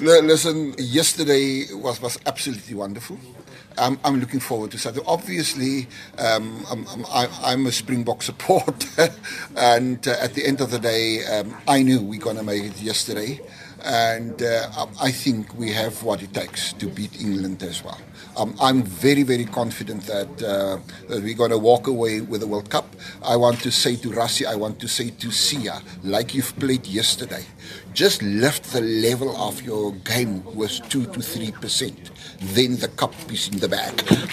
L- listen, yesterday was, was absolutely wonderful. I'm, I'm looking forward to Saturday. Obviously, um, I'm, I'm, I'm a Springbok supporter, and uh, at the end of the day, um, I knew we are going to make it yesterday. And uh, I think we have what it takes to beat England as well. Um, I'm very, very confident that, uh, that we're going to walk away with the World Cup. I want to say to Rassie, I want to say to Siya, like you've played yesterday, just lift the level of your game with 2 to 3%. Then the cup is in the bag.